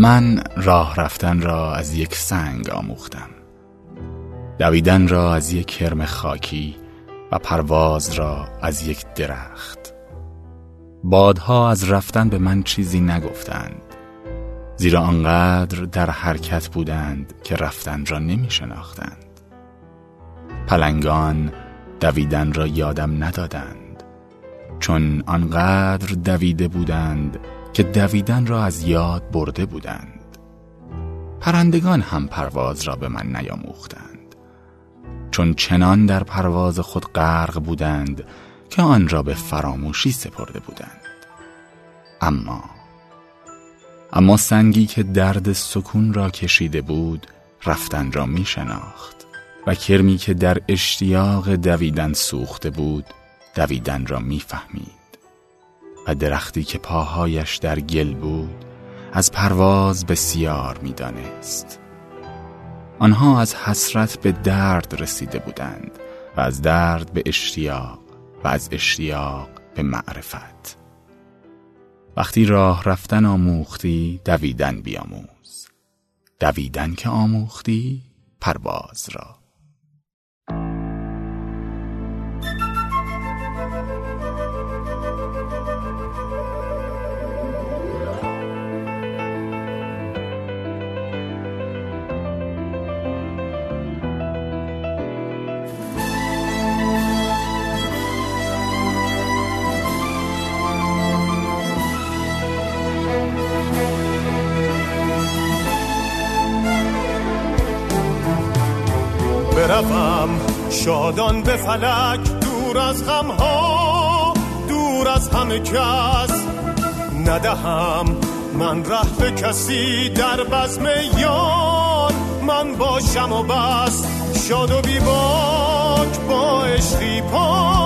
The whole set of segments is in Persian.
من راه رفتن را از یک سنگ آموختم. دویدن را از یک کرم خاکی و پرواز را از یک درخت. بادها از رفتن به من چیزی نگفتند زیرا آنقدر در حرکت بودند که رفتن را نمی شناختند پلنگان دویدن را یادم ندادند چون آنقدر دویده بودند که دویدن را از یاد برده بودند. پرندگان هم پرواز را به من نیاموختند. چون چنان در پرواز خود غرق بودند که آن را به فراموشی سپرده بودند. اما اما سنگی که درد سکون را کشیده بود رفتن را می شناخت و کرمی که در اشتیاق دویدن سوخته بود دویدن را می‌فهمید درختی که پاهایش در گل بود از پرواز بسیار می‌دانست. آنها از حسرت به درد رسیده بودند و از درد به اشتیاق و از اشتیاق به معرفت. وقتی راه رفتن آموختی دویدن بیاموز. دویدن که آموختی پرواز را. بروم. شادان به فلک دور از غمها دور از همه کس. ندهم من ره به کسی در بزم یان من باشم و بس شاد و بیباک با عشقی پاک.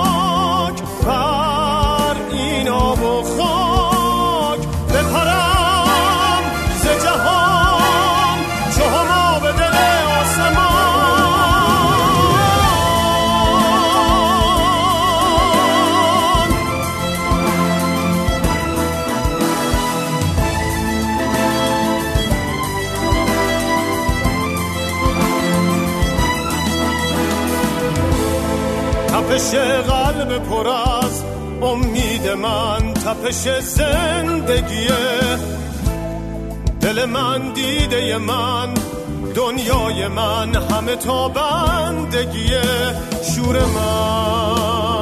تپش قلب پر از امید من تپش زندگیه دل من دیده من دنیای من همه تا بندگیه شور من.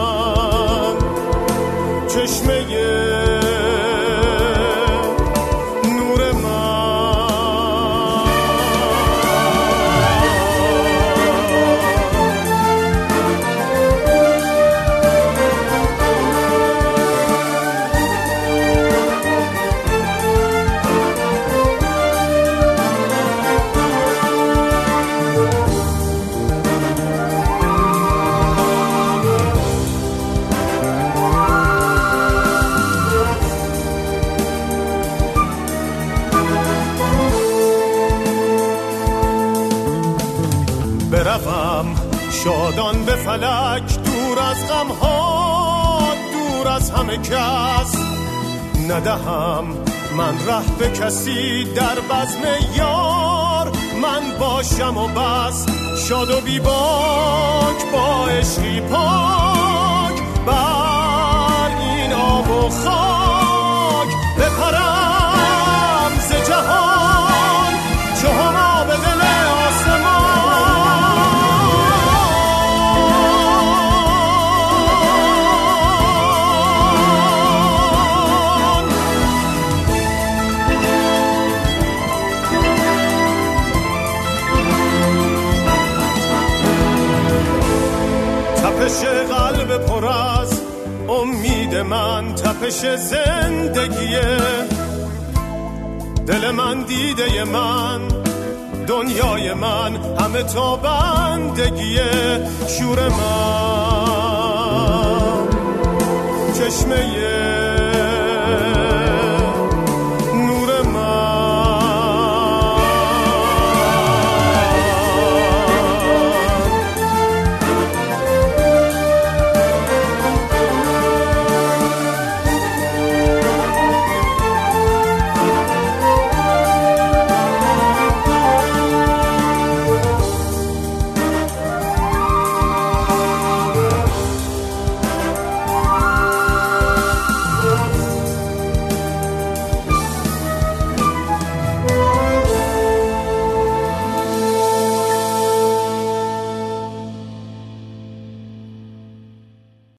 بروم. شادان به فلک دور از غمها دور از همه کس ندهم. من ره به کسی در بزم یار. من باشم و بس. شاد و بیباک با عشقی پاک. تپش قلب پر از امید من تپش زندگیه دل من دیده من دنیای من همه تا بندگیه شور من. چشمه